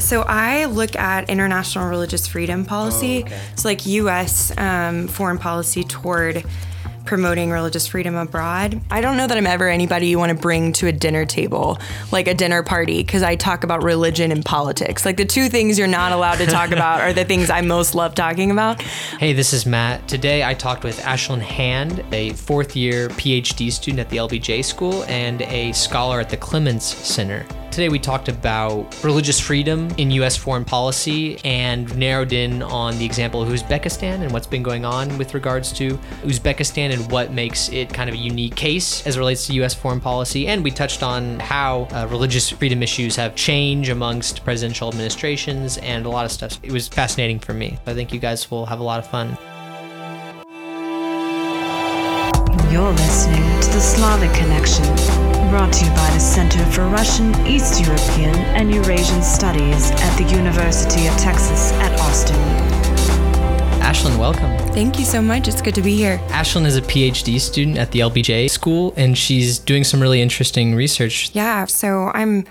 So I look at international religious freedom policy. Oh, okay. So like U.S. Um, foreign policy toward promoting religious freedom abroad. I don't know that I'm ever anybody you want to bring to a dinner table, like a dinner party, because I talk about religion and politics. Like the two things you're not allowed to talk about are the things I most love talking about. Hey, this is Matt. Today I talked with Ashlyn Hand, a fourth year PhD student at the LBJ School and a scholar at the Clements Center. Today we talked about religious freedom in US foreign policy and narrowed in on the example of Uzbekistan and what's been going on with regards to Uzbekistan and what makes it kind of a unique case as it relates to US foreign policy. And we touched on how uh, religious freedom issues have changed amongst presidential administrations and a lot of stuff. It was fascinating for me. I think you guys will have a lot of fun. You're listening to the Slavic Connection, brought to you by the Center for Russian, East European, and Eurasian Studies at the University of Texas at Austin. Ashlyn, welcome. Thank you so much. It's good to be here. Ashlyn is a PhD student at the LBJ school and she's doing some really interesting research. Yeah, so I'm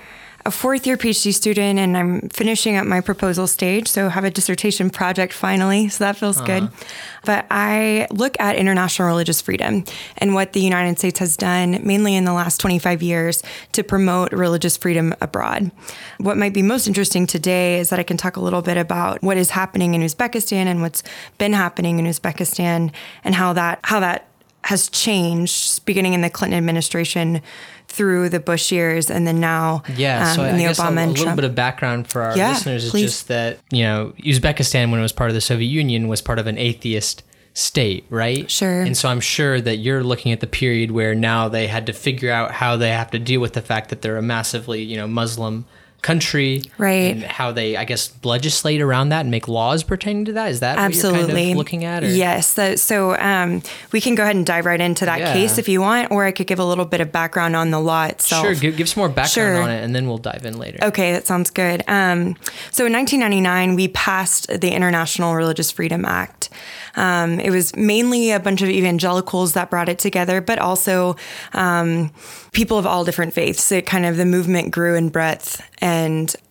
a fourth year PhD student and I'm finishing up my proposal stage. So have a dissertation project finally. So that feels good. Uh-huh. But I look at international religious freedom and what the United States has done mainly in the last 25 years to promote religious freedom abroad. What might be most interesting today is that I can talk a little bit about what is happening in Uzbekistan and what's been happening in Uzbekistan and how that how that has changed beginning in the Clinton administration through the Bush years and then now Yeah, so um, I in the guess a, Obama a and little Trump. bit of background for our Yeah, listeners is please. just that, you know, Uzbekistan, when it was part of the Soviet Union, was part of an atheist state, right? Sure. And so I'm sure that you're looking at the period where now they had to figure out how they have to deal with the fact that they're a massively, you know, Muslim country. Right. And how they, I guess, legislate around that and make laws pertaining to that. Is that Absolutely. what you're kind of looking at? Or? Yes. that- so um, we can go ahead and dive right into that Yeah. case if you want, or I could give a little bit of background on the law itself. Sure, give, give some more background Sure. on it and then we'll dive in later. Okay, that sounds good. Um, so in 1999, we passed the International Religious Freedom Act. Um, it was mainly a bunch of evangelicals that brought it together, but also um, people of all different faiths. It kind of the movement grew in breadth, and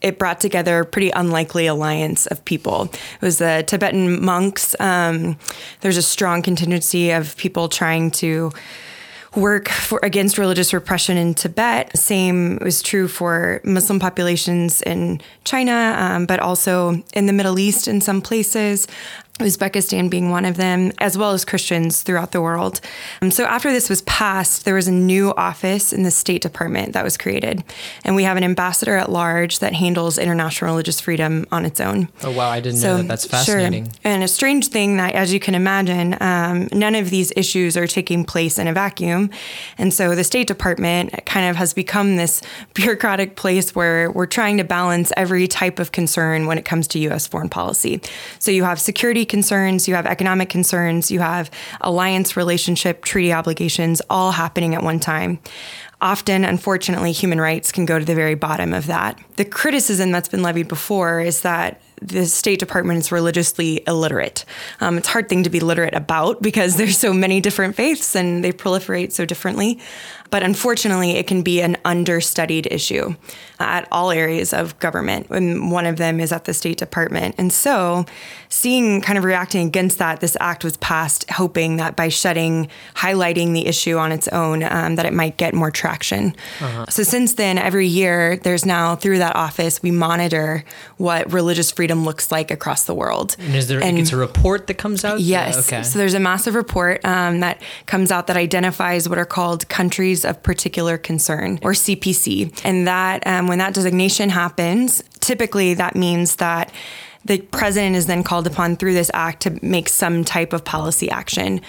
it brought together a pretty unlikely alliance of people. It was the Tibetan monks. Um, there's a strong contingency of people trying to work for against religious repression in Tibet. Same was true for Muslim populations in China, um, but also in the Middle East in some places. Uzbekistan being one of them, as well as Christians throughout the world. Um, so, after this was passed, there was a new office in the State Department that was created. And we have an ambassador at large that handles international religious freedom on its own. Oh, wow. I didn't know that. That's fascinating. Sure. And a strange thing that, as you can imagine, um, none of these issues are taking place in a vacuum. And so the State Department kind of has become this bureaucratic place where we're trying to balance every type of concern when it comes to U.S. foreign policy. So you have security concerns, you have economic concerns, you have alliance relationship, treaty obligations, all happening at one time. Often, unfortunately, human rights can go to the very bottom of that. The criticism that's been levied before is that the State Department is religiously illiterate. Um, it's a hard thing to be literate about because there's so many different faiths and they proliferate so differently. But unfortunately, it can be an understudied issue at all areas of government. And one of them is at the State Department. And so, seeing kind of reacting against that, this act was passed, hoping that by shedding, highlighting the issue on its own, um, that it might get more traction. So, since then, every year, there's now through that office, we monitor what religious freedom looks like across the world. And is there, it's a report that comes out? Yes. Okay. So there's a massive report um, that comes out that identifies what are called countries of particular concern, or CPC. And that, um, when that designation happens, typically that means that the president is then called upon through this act to make some type of policy action.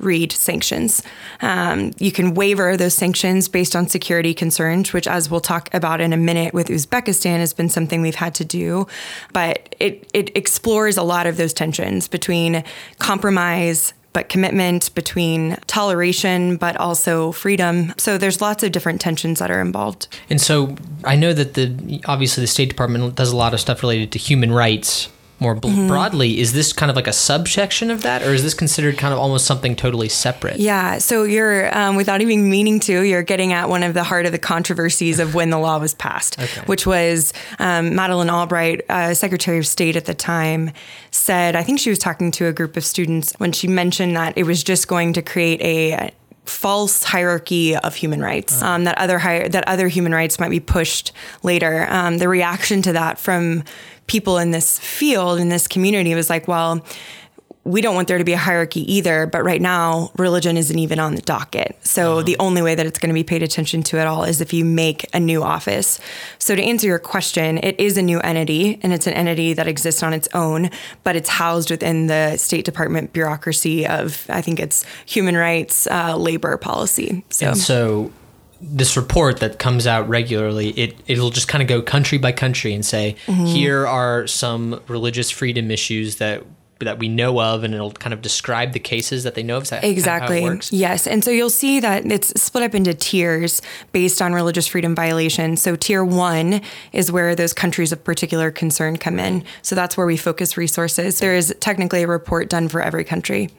Read sanctions. Um, you can waiver those sanctions based on security concerns, which, as we'll talk about in a minute with Uzbekistan, has been something we've had to do. But it, it explores a lot of those tensions between compromise, but commitment, between toleration, but also freedom. So there's lots of different tensions that are involved. And so I know that the obviously the State Department does a lot of stuff related to human rights more bl- broadly, is this kind of like a subsection of that, or is this considered kind of almost something totally separate? Yeah, so you're, um, without even meaning to, you're getting at one of the heart of the controversies of when the law was passed, which was um, Madeleine Albright, uh, Secretary of State at the time, said, I think she was talking to a group of students when she mentioned that it was just going to create a false hierarchy of human rights um, that other hi- that other human rights might be pushed later. Um, the reaction to that from people in this field in this community was like, well. We don't want there to be a hierarchy either, but right now religion isn't even on the docket. So the only way that it's going to be paid attention to at all is if you make a new office. So to answer your question, it is a new entity and it's an entity that exists on its own, but it's housed within the State Department bureaucracy of I think it's human rights, uh, labor policy. So And so this report that comes out regularly, it it'll just kind of go country by country and say, Mm-hmm. here are some religious freedom issues that that we know of, and it'll kind of describe the cases that they know of. That kind of how it Exactly. works? Yes. And so you'll see that it's split up into tiers based on religious freedom violations. So tier one is where those countries of particular concern come in. So that's where we focus resources. There is technically a report done for every country.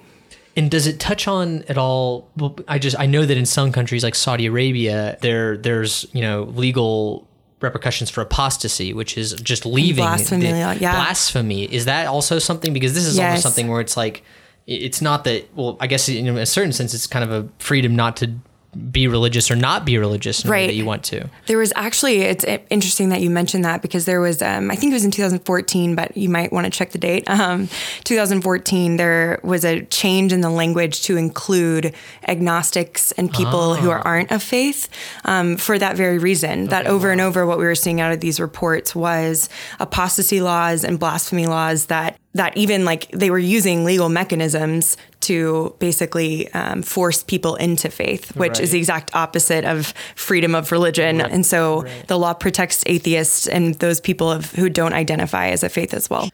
And does it touch on at all? Well, I just I know that in some countries like Saudi Arabia, there there's you know legal repercussions for apostasy, which is just leaving blasphemy, yeah. blasphemy. Is that also something? Because this is almost something where it's like it's not that. Well, I guess in a certain sense, it's kind of a freedom not to be religious or not be religious in the way Right. that you want to. There was actually, it's interesting that you mentioned that because there was, um, I think it was in 2014, but you might want to check the date. Um, 2014, there was a change in the language to include agnostics and people who are, aren't of faith um, for that very reason. that over and over, what we were seeing out of these reports was apostasy laws and blasphemy laws that that even like they were using legal mechanisms to basically um, force people into faith, which is the exact opposite of freedom of religion. And so the law protects atheists and those people of, who don't identify as a faith as well.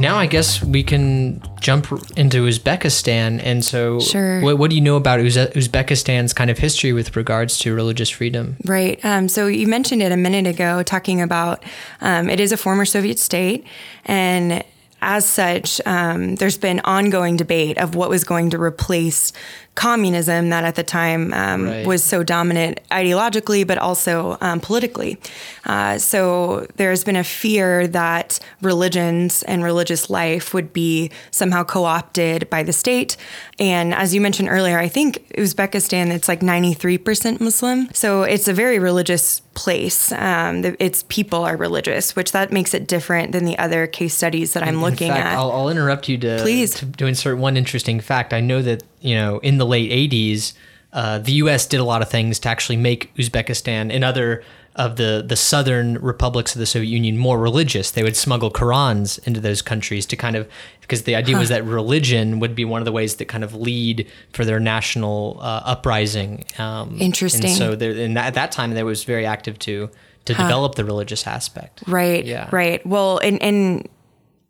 Now I guess we can jump into Uzbekistan. And so, Sure. what, what do you know about Uzbekistan's kind of history with regards to religious freedom? Right. Um, so you mentioned it a minute ago, talking about um, it is a former Soviet state, and as such, um, there's been ongoing debate of what was going to replace communism that at the time um, Right. was so dominant ideologically, but also um, politically. Uh, so there's been a fear that religions and religious life would be somehow co opted by the state. And as you mentioned earlier, I think Uzbekistan, it's like 93% Muslim. So it's a very religious place. Um, the- its people are religious, which that makes it different than the other case studies that I'm looking in fact, at. I'll, I'll interrupt you to, Please. to, to insert one interesting fact. I know that, you know, in the late 80s, uh, the U.S. did a lot of things to actually make Uzbekistan and other of the, the southern republics of the Soviet Union more religious. They would smuggle Qurans into those countries to kind of, because the idea was that religion would be one of the ways that kind of lead for their national uh, uprising. Um, Interesting. And so there, and at that time, they was very active to to develop the religious aspect. Right. Yeah. Right. Well, and and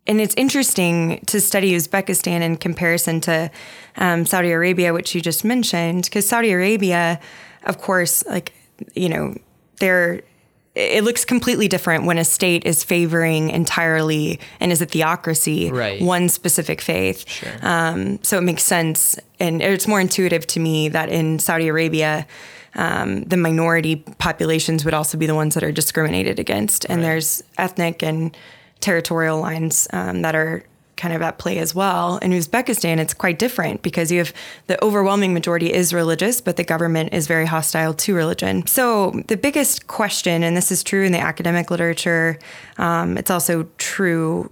and it's interesting to study Uzbekistan in comparison to um, Saudi Arabia, which you just mentioned, because Saudi Arabia, of course, like you know, they're it looks completely different when a state is favoring entirely and is a theocracy Right. one specific faith. Um, so it makes sense, and it's more intuitive to me that in Saudi Arabia, um, the minority populations would also be the ones that are discriminated against, and there's ethnic and territorial lines um, that are kind of at play as well. In Uzbekistan, it's quite different because you have the overwhelming majority is religious, but the government is very hostile to religion. So the biggest question, and this is true in the academic literature, um, it's also true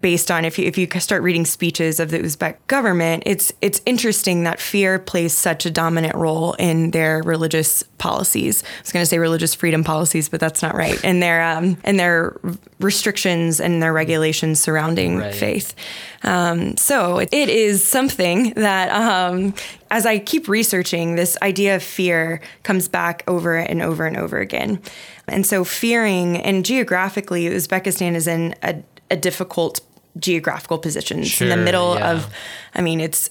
based on if you if you start reading speeches of the Uzbek government, it's it's interesting that fear plays such a dominant role in their religious policies. I was going to say religious freedom policies, but that's not right. And their um, and their restrictions and their regulations surrounding Right. faith. Um, so it, it is something that, um, as I keep researching, this idea of fear comes back over and over and over again. And so fearing, and geographically, Uzbekistan is in a, a difficult geographical position. It's in the middle yeah. of, I mean, it's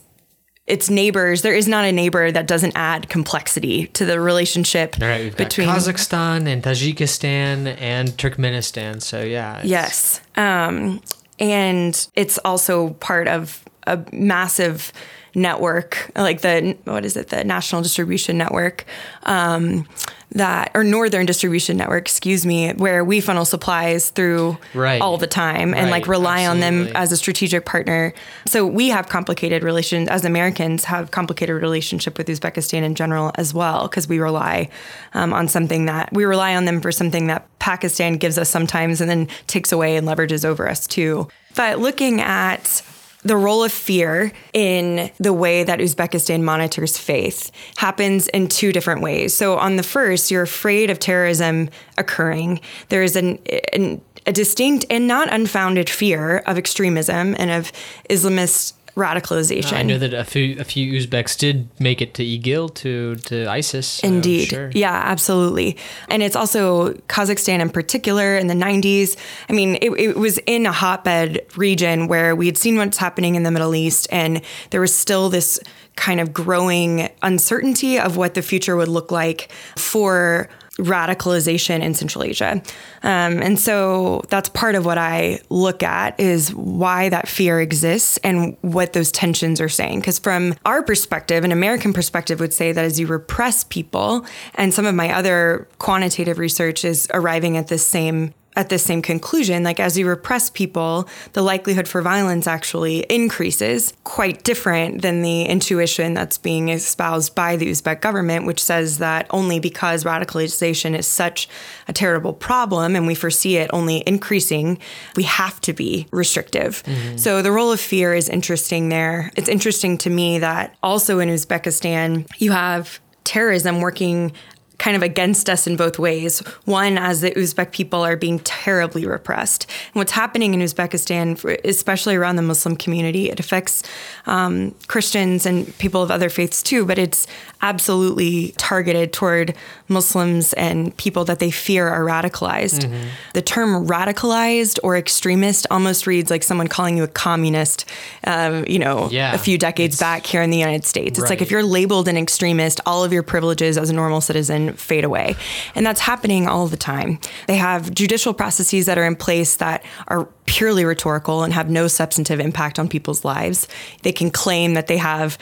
its neighbors. There is not a neighbor that doesn't add complexity to the relationship All right, we've got between Kazakhstan and Tajikistan and Turkmenistan. So yeah, Yes. Um, and it's also part of a massive network, like the, what is it, the National Distribution Network, um, that, or Northern Distribution Network, excuse me, where we funnel supplies through Right. all the time and like Right, rely on them as a strategic partner. So we have complicated relations, as Americans have complicated relationship with Uzbekistan in general as well, because we rely um, on something that, we rely on them for something that Pakistan gives us sometimes and then takes away and leverages over us too. But looking at the role of fear in the way that Uzbekistan monitors faith happens in two different ways. So, on the first, you're afraid of terrorism occurring. There is an, an, a distinct and not unfounded fear of extremism and of Islamist radicalization. I know that a few a few Uzbeks did make it to IGIL to to ISIS. so Indeed. sure. Yeah, absolutely. And it's also Kazakhstan in particular in the 90s. I mean, it, it was in a hotbed region where we had seen what's happening in the Middle East, and there was still this kind of growing uncertainty of what the future would look like for radicalization in Central Asia. Um, and so that's part of what I look at is why that fear exists and what those tensions are saying. Because from our perspective, an American perspective would say that as you repress people, and some of my other quantitative research is arriving at this same at this same conclusion like as you repress people the likelihood for violence actually increases. Quite different than the intuition that's being espoused by the Uzbek government which says that only because radicalization is such a terrible problem and we foresee it only increasing we have to be restrictive. Mm-hmm. So the role of fear is interesting there. It's interesting to me that also in Uzbekistan you have terrorism working kind of against us in both ways. One, as the Uzbek people are being terribly repressed. And what's happening in Uzbekistan, especially around the Muslim community, it affects um, Christians and people of other faiths too, but it's absolutely targeted toward Muslims and people that they fear are radicalized. The term radicalized or extremist almost reads like someone calling you a communist, um, you know, Yeah. a few decades back here in the United States. It's like if you're labeled an extremist, all of your privileges as a normal citizen fade away. And that's happening all the time. They have judicial processes that are in place that are purely rhetorical and have no substantive impact on people's lives. They can claim that they have,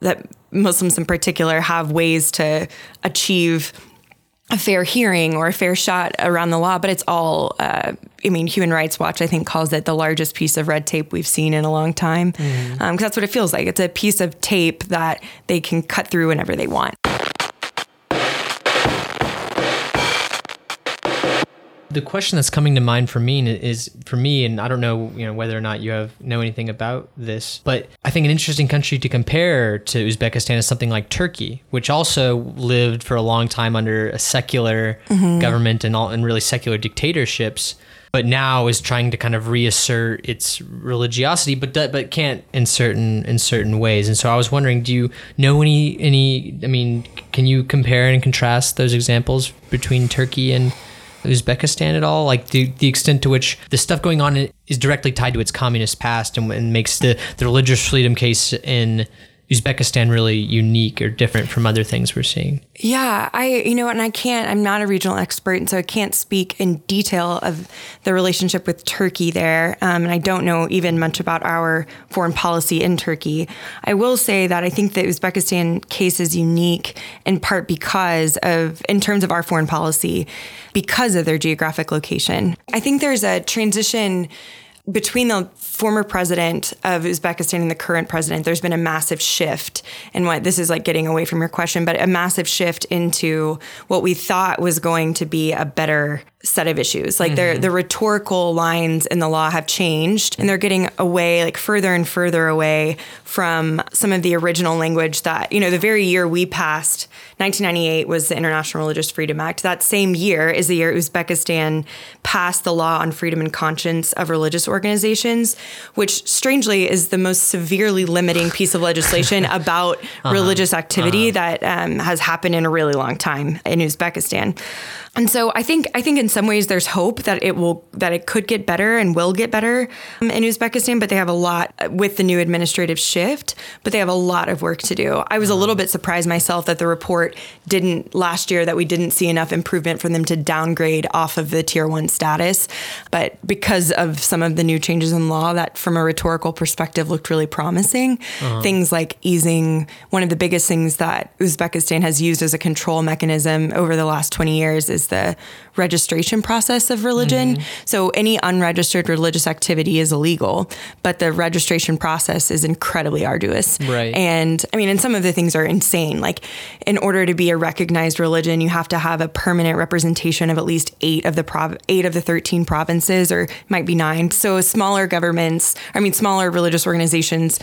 that Muslims in particular have ways to achieve a fair hearing or a fair shot around the law, but it's all, uh, I mean, Human Rights Watch, I think, calls it the largest piece of red tape we've seen in a long time. Because that's what it feels like. It's a piece of tape that they can cut through whenever they want. The question that's coming to mind for me is for me, and I don't know, you know, whether or not you have know anything about this, but I think an interesting country to compare to Uzbekistan is something like Turkey, which also lived for a long time under a secular mm-hmm. government and all and really secular dictatorships, but now is trying to kind of reassert its religiosity, but but can't in certain in certain ways. And so I was wondering, do you know any any? I mean, can you compare and contrast those examples between Turkey and Uzbekistan at all? Like the, the extent to which the stuff going on is directly tied to its communist past and, and makes the, the religious freedom case in Uzbekistan really unique or different from other things we're seeing. Yeah, I, you know, and I can't, I'm not a regional expert, and so I can't speak in detail of the relationship with Turkey there. Um, and I don't know even much about our foreign policy in Turkey. I will say that I think the Uzbekistan case is unique in part because of, in terms of our foreign policy, because of their geographic location. I think there's a transition between the former president of Uzbekistan and the current president, there's been a massive shift. And what this is like getting away from your question, but a massive shift into what we thought was going to be a better set of issues. Like mm the rhetorical lines in the law have changed and they're getting away, like further and further away from some of the original language that, you know, the very year we passed, 1998 was the International Religious Freedom Act. That same year is the year Uzbekistan passed the law on freedom and conscience of religious organizations, which strangely is the most severely limiting piece of legislation about uh-huh. religious activity uh-huh. that um, has happened in a really long time in Uzbekistan. And so I think I think in some ways there's hope that it will that it could get better and will get better um, in Uzbekistan, but they have a lot with the new administrative shift, but they have a lot of work to do. I was a little bit surprised myself that the report didn't last year that we didn't see enough improvement for them to downgrade off of the tier 1 status, but because of some of the new changes in law that from a rhetorical perspective looked really promising, uh-huh. things like easing one of the biggest things that Uzbekistan has used as a control mechanism over the last 20 years is the registration process of religion. Mm-hmm. So any unregistered religious activity is illegal, but the registration process is incredibly arduous. Right. And I mean, and some of the things are insane. Like in order to be a recognized religion, you have to have a permanent representation of at least eight of the prov- eight of the 13 provinces or might be nine. So smaller governments, I mean smaller religious organizations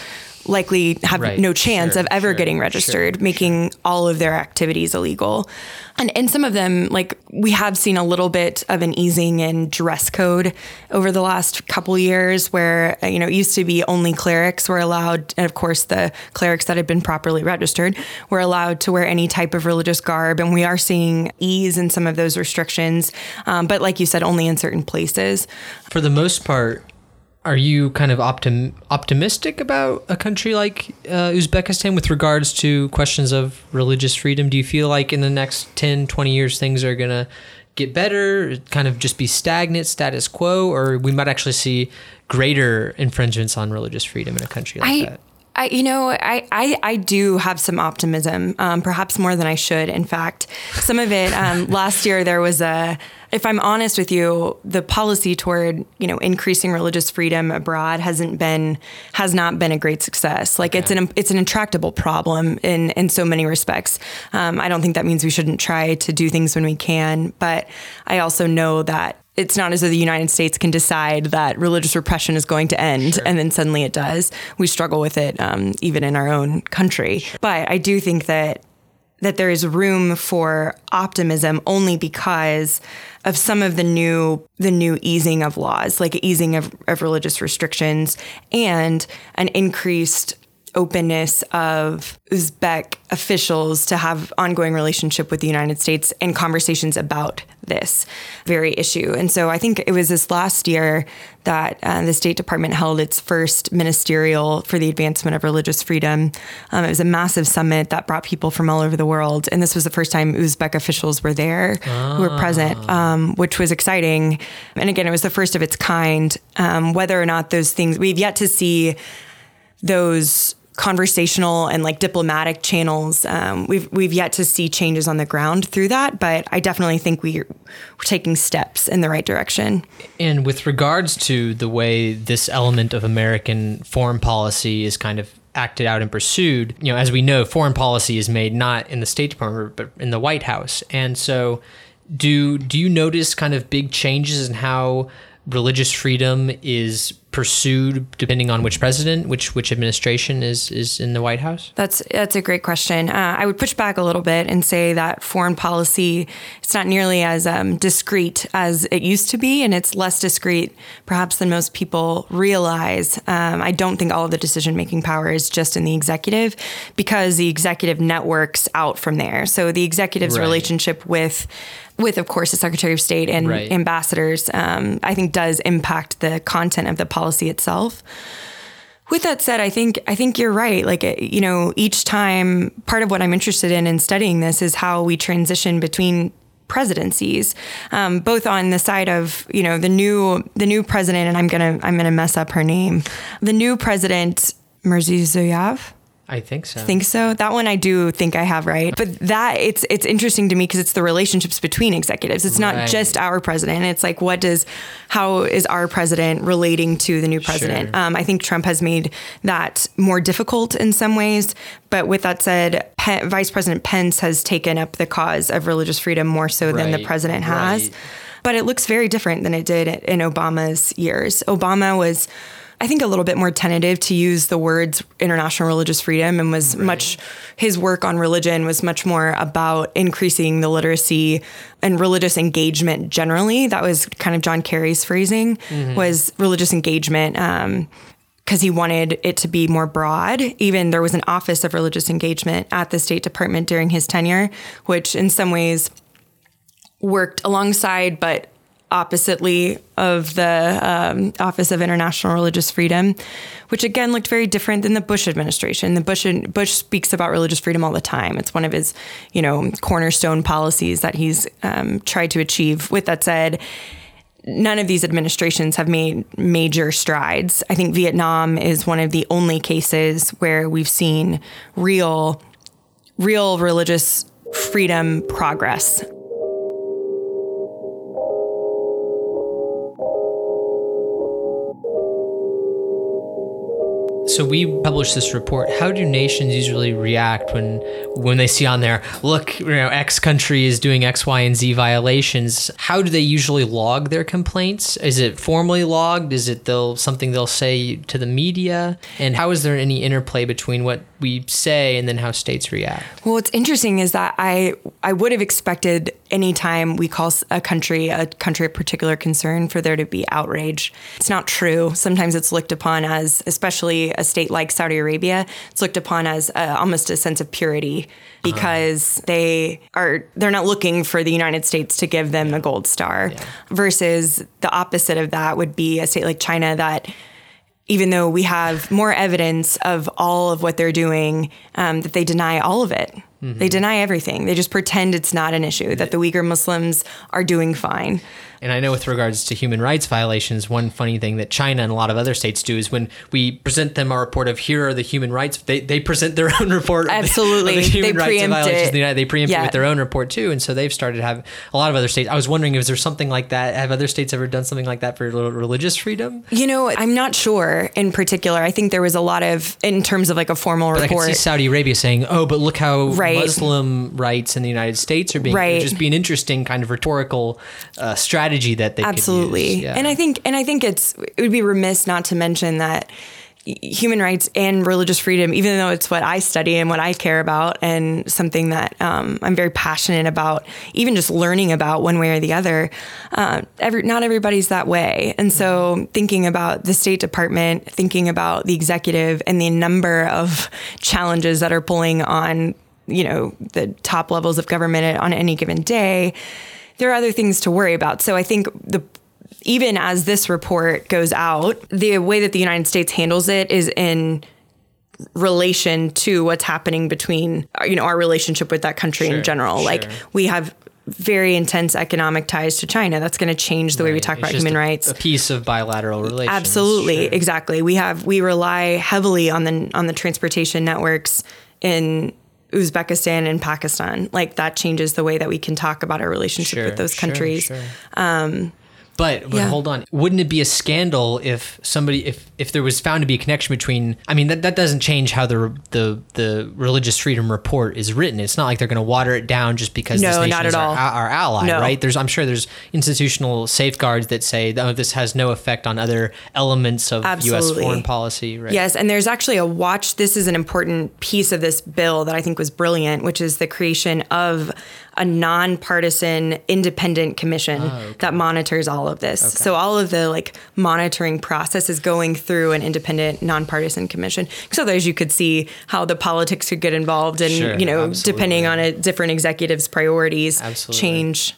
likely have right. no chance sure, of ever sure, getting registered, sure, making all of their activities illegal. And in some of them, like we have seen a little bit of an easing in dress code over the last couple years, where you know it used to be only clerics were allowed, and of course the clerics that had been properly registered were allowed to wear any type of religious garb, and we are seeing ease in some of those restrictions. Um, but like you said, only in certain places. For the most part, are you kind of optim- optimistic about a country like uh, Uzbekistan with regards to questions of religious freedom? Do you feel like in the next 10, 20 years things are going to get better, kind of just be stagnant, status quo, or we might actually see greater infringements on religious freedom in a country like I, that? I, you know, I, I, I do have some optimism, um, perhaps more than I should. In fact, some of it um, last year there was a. If I'm honest with you, the policy toward you know increasing religious freedom abroad hasn't been has not been a great success. Like okay. it's an it's an intractable problem in in so many respects. Um, I don't think that means we shouldn't try to do things when we can, but I also know that it's not as though the United States can decide that religious repression is going to end sure. and then suddenly it does. We struggle with it um, even in our own country. But I do think that that there is room for optimism only because of some of the new the new easing of laws, like easing of, of religious restrictions and an increased openness of Uzbek officials to have ongoing relationship with the United States and conversations about this very issue. And so I think it was this last year that uh, the State Department held its first ministerial for the advancement of religious freedom. Um, it was a massive summit that brought people from all over the world. And this was the first time Uzbek officials were there, who were present, ah. um, which was exciting. And again, it was the first of its kind. Um, whether or not those things, we've yet to see those conversational and like diplomatic channels. Um, we've we've yet to see changes on the ground through that, but I definitely think we, we're taking steps in the right direction. And with regards to the way this element of American foreign policy is kind of acted out and pursued, you know, as we know, foreign policy is made not in the State Department but in the White House, and so. Do do you notice kind of big changes in how religious freedom is pursued depending on which president, which which administration is is in the White House? That's that's a great question. Uh, I would push back a little bit and say that foreign policy it's not nearly as um, discreet as it used to be, and it's less discreet perhaps than most people realize. Um, I don't think all of the decision making power is just in the executive because the executive networks out from there. So the executive's right. relationship with with, of course, the Secretary of State and right. ambassadors, um, I think does impact the content of the policy itself. With that said, I think I think you're right. Like you know, each time, part of what I'm interested in in studying this is how we transition between presidencies, um, both on the side of you know the new the new president, and I'm gonna I'm gonna mess up her name, the new president Mirziyoyev. I think so. Think so. That one I do think I have right. But that it's it's interesting to me because it's the relationships between executives. It's not right. just our president. It's like what does how is our president relating to the new president? Sure. Um, I think Trump has made that more difficult in some ways. But with that said, Pe- Vice President Pence has taken up the cause of religious freedom more so right. than the president has. Right. But it looks very different than it did in Obama's years. Obama was I think, a little bit more tentative to use the words international religious freedom and was right. much, his work on religion was much more about increasing the literacy and religious engagement generally. That was kind of John Kerry's phrasing, mm-hmm. was religious engagement. Um, because he wanted it to be more broad. Even there was an Office of Religious Engagement at the State Department during his tenure, which in some ways worked alongside but oppositely of the um, Office of International Religious Freedom, which again looked very different than the Bush administration. The Bush Bush speaks about religious freedom all the time. It's one of his, you know, cornerstone policies that he's um, tried to achieve. With that said, none of these administrations have made major strides. I think Vietnam is one of the only cases where we've seen real, real religious freedom progress. So we published this report. How do nations usually react when when they see on there, look, you know, X country is doing X, Y, and Z violations? How do they usually log their complaints? Is it formally logged? Is it they'll something they'll say to the media? And how is there any interplay between what we say and then how states react? Well, what's interesting is that I I would have expected any time we call a country a country of particular concern for there to be outrage. It's not true. Sometimes it's looked upon as, especially a state like Saudi Arabia, it's looked upon as uh, almost a sense of purity because uh-huh. they are they're not looking for the United States to give them yeah. a gold star. Yeah. Versus the opposite of that would be a state like China that even though we have more evidence of all of what they're doing, um, that they deny all of it. Mm-hmm. They deny everything. They just pretend it's not an issue, that the Uyghur Muslims are doing fine. And I know with regards to human rights violations, one funny thing that China and a lot of other states do is when we present them a report of here are the human rights, they, they present their own report. Absolutely. Of the, of the human they rights violations it. The United, they preempt yeah. it with their own report too. And so they've started to have a lot of other states. I was wondering, is there something like that? Have other states ever done something like that for religious freedom? You know, I'm not sure in particular. I think there was a lot of, in terms of like a formal but report. I can see Saudi Arabia saying, oh, but look how right. Muslim rights in the United States are being, right. just be an interesting kind of rhetorical uh, strategy that they Absolutely absolutely yeah. and i think and i think it's it would be remiss not to mention that human rights and religious freedom, even though it's what I study and what I care about, and something that um, I'm very passionate about, even just learning about one way or the other. Uh, every, not everybody's that way, and so thinking about the State Department, thinking about the executive, and the number of challenges that are pulling on, you know, the top levels of government on any given day there are other things to worry about. So I think the even as this report goes out, the way that the United States handles it is in relation to what's happening between you know our relationship with that country sure, in general. Sure. Like we have very intense economic ties to China. That's going to change the right. way we talk it's about human a, rights. A piece of bilateral relations. Absolutely, sure. exactly. We have we rely heavily on the on the transportation networks in Uzbekistan and Pakistan. Like that changes the way that we can talk about our relationship sure, with those countries. Sure, sure. Um, but, but yeah. hold on, wouldn't it be a scandal if somebody if if there was found to be a connection between? I mean, that, that doesn't change how the the the religious freedom report is written. It's not like they're going to water it down just because no, this nation not at is all. Our, our ally, no. right? There's I'm sure there's institutional safeguards that say oh this has no effect on other elements of Absolutely. U.S. foreign policy, right? Yes, and there's actually a watch. This is an important piece of this bill that I think was brilliant, which is the creation of a nonpartisan independent commission oh, okay. that monitors all of this. Okay. So all of the like monitoring process is going through an independent nonpartisan commission. Because otherwise you could see how the politics could get involved and sure, you know absolutely. depending on a different executives priorities absolutely. change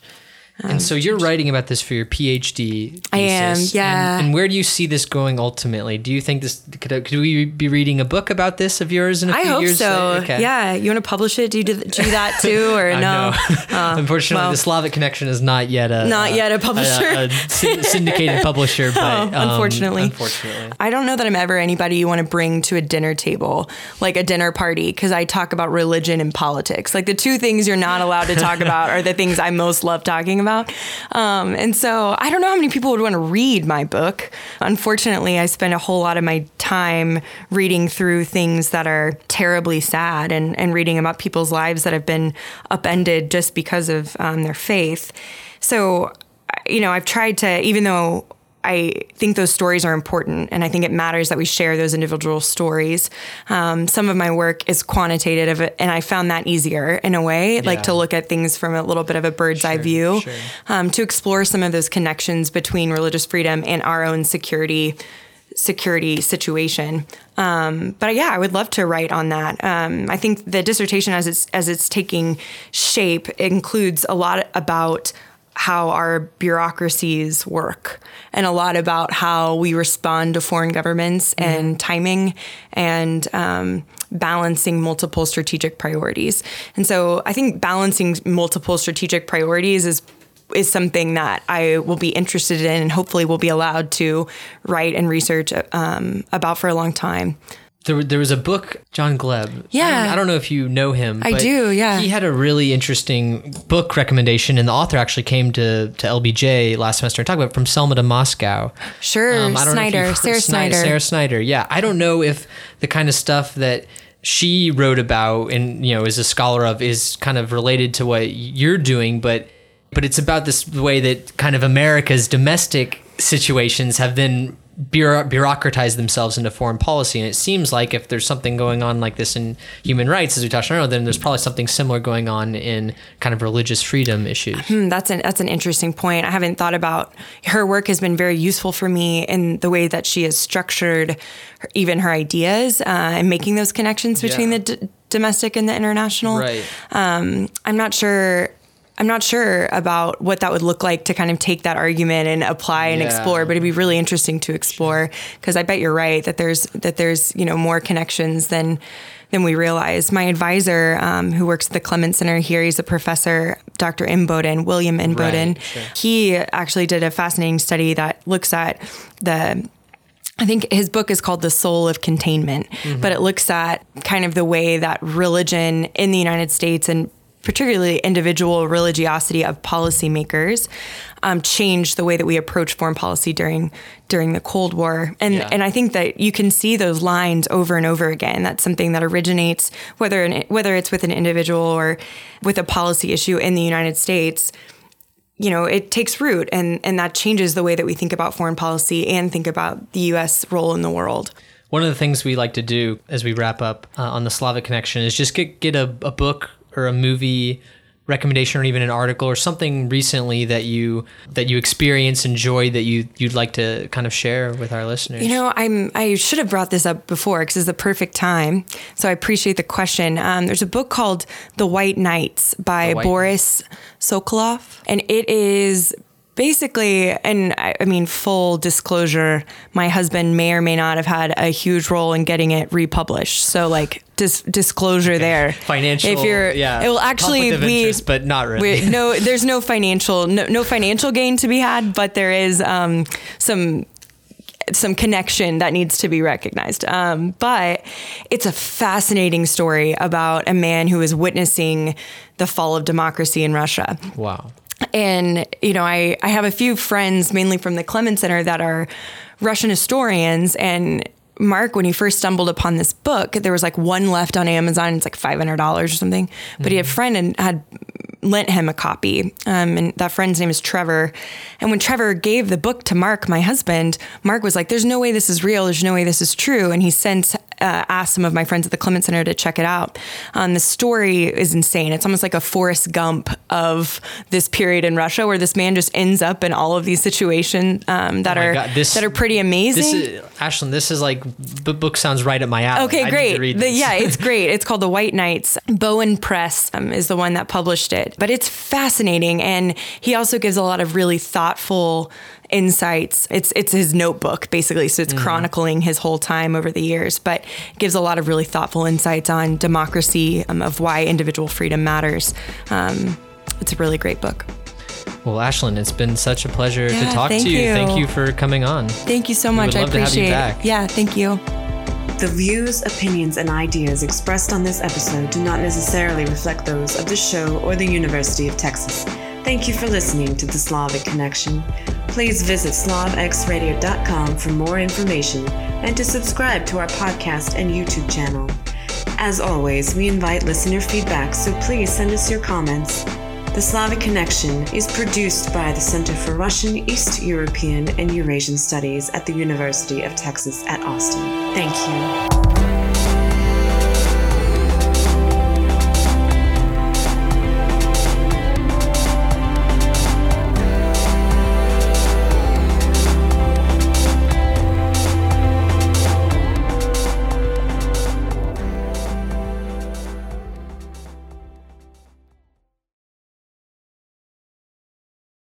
and um, so you're writing about this for your PhD. Thesis, I am, yeah. And, and, where do you see this going ultimately? Do you think this could, could we be reading a book about this of yours in a I few years? I hope so. Okay. Yeah, you want to publish it? Do you do, do that too, or no? Uh, Unfortunately, well, the Slavic Connection is not yet a not uh, yet a publisher, a, a syndicated publisher. But oh, unfortunately, um, unfortunately, I don't know that I'm ever anybody you want to bring to a dinner table, like a dinner party, because I talk about religion and politics. Like the two things you're not allowed to talk about are the things I most love talking about. Um, um, and so I don't know how many people would want to read my book. Unfortunately, I spend a whole lot of my time reading through things that are terribly sad and, and reading about people's lives that have been upended just because of um, their faith. So, you know, I've tried to, even though I think those stories are important, and I think it matters that we share those individual stories. Um, some of my work is quantitative, and I found that easier in a way, yeah. like to look at things from a little bit of a bird's sure, eye view, sure. um, to explore some of those connections between religious freedom and our own security security situation. Um, but yeah, I would love to write on that. Um, I think the dissertation, as it's as it's taking shape, includes a lot about how our bureaucracies work and a lot about how we respond to foreign governments mm-hmm. and timing and um, balancing multiple strategic priorities. And so I think balancing multiple strategic priorities is is something that I will be interested in and hopefully will be allowed to write and research um, about for a long time. There, there was a book, John Gleb. Yeah. I don't, I don't know if you know him. I do, yeah. He had a really interesting book recommendation, and the author actually came to, to LBJ last semester and talked about From Selma to Moscow. Sure, um, Snyder, Sarah Snyder. Sarah Snyder, yeah. I don't know if the kind of stuff that she wrote about and, you know, is a scholar of is kind of related to what you're doing, but but it's about this way that kind of America's domestic situations have bureaucratize themselves into foreign policy. And it seems like if there's something going on like this in human rights, as we touched on, earlier, then there's probably something similar going on in kind of religious freedom issues. Hmm, that's an that's an interesting point. I haven't thought about her work has been very useful for me in the way that she has structured her, even her ideas uh, and making those connections between yeah. the d- domestic and the international. Right. Um, I'm not sure I'm not sure about what that would look like to kind of take that argument and apply and yeah. explore, but it'd be really interesting to explore because I bet you're right that there's that there's you know more connections than than we realize. My advisor, um, who works at the Clements Center here, he's a professor, Dr. Inboden, William Inboden. Right, sure. He actually did a fascinating study that looks at the I think his book is called The Soul of Containment, mm-hmm. but it looks at kind of the way that religion in the United States and particularly individual religiosity of policymakers, um, changed the way that we approach foreign policy during during the Cold War. And yeah. and I think that you can see those lines over and over again. That's something that originates whether whether it's with an individual or with a policy issue in the United States. You know, it takes root, and and that changes the way that we think about foreign policy and think about the U.S. role in the world. One of the things we like to do as we wrap up uh, on the Slavic Connection is just get get a, a book or a movie recommendation or even an article or something recently that you that you experienced enjoyed that you you'd like to kind of share with our listeners? You know i'm i should have brought this up before because it's the perfect time so i appreciate the question. Um, there's a book called the White Nights by white Boris Sokoloff and it is basically, and I, I, mean, full disclosure, my husband may or may not have had a huge role in getting it republished. So, like, dis- disclosure there. Financial, if you're, yeah, it will actually be, interest, but not really. no, there's no financial, no, no financial gain to be had, but there is um, some some connection that needs to be recognized. Um, but it's a fascinating story about a man who is witnessing the fall of democracy in Russia. Wow and you know I, I have a few friends mainly from the clements center that are russian historians. And mark when he first stumbled upon this book there was like one left on amazon. It's like $500 or something. But mm-hmm. he had a friend and had lent him a copy. Um, and that friend's name is trevor. And when trevor gave the book to mark my husband mark was like there's no way this is real. There's no way this is true. And he sent uh, asked some of my friends at the Clement Center to check it out. Um, the story is insane. It's almost like a Forrest Gump of this period in Russia, where this man just ends up in all of these situations um, that oh are this, that are pretty amazing. This is, Ashlyn, this is like the book sounds right at my alley. Okay, great. The, yeah, it's great. It's called The White Nights. Bowen Press um, is the one that published it, but it's fascinating, and he also gives a lot of really thoughtful insights. It's it's his notebook basically, so it's mm-hmm. chronicling his whole time over the years, but gives a lot of really thoughtful insights on democracy, um, of why individual freedom matters. Um, it's a really great book. Well, Ashlyn, it's been such a pleasure yeah, to talk to you. you. Thank you for coming on. Thank you so much. I appreciate it. Yeah, thank you. The views, opinions, and ideas expressed on this episode do not necessarily reflect those of the show or the University of Texas. Thank you for listening to the Slavic Connection. Please visit slavxradio.com for more information and to subscribe to our podcast and YouTube channel. As always, we invite listener feedback, so please send us your comments. The Slavic Connection is produced by the Center for Russian, East European, and Eurasian Studies at the University of Texas at Austin. Thank you.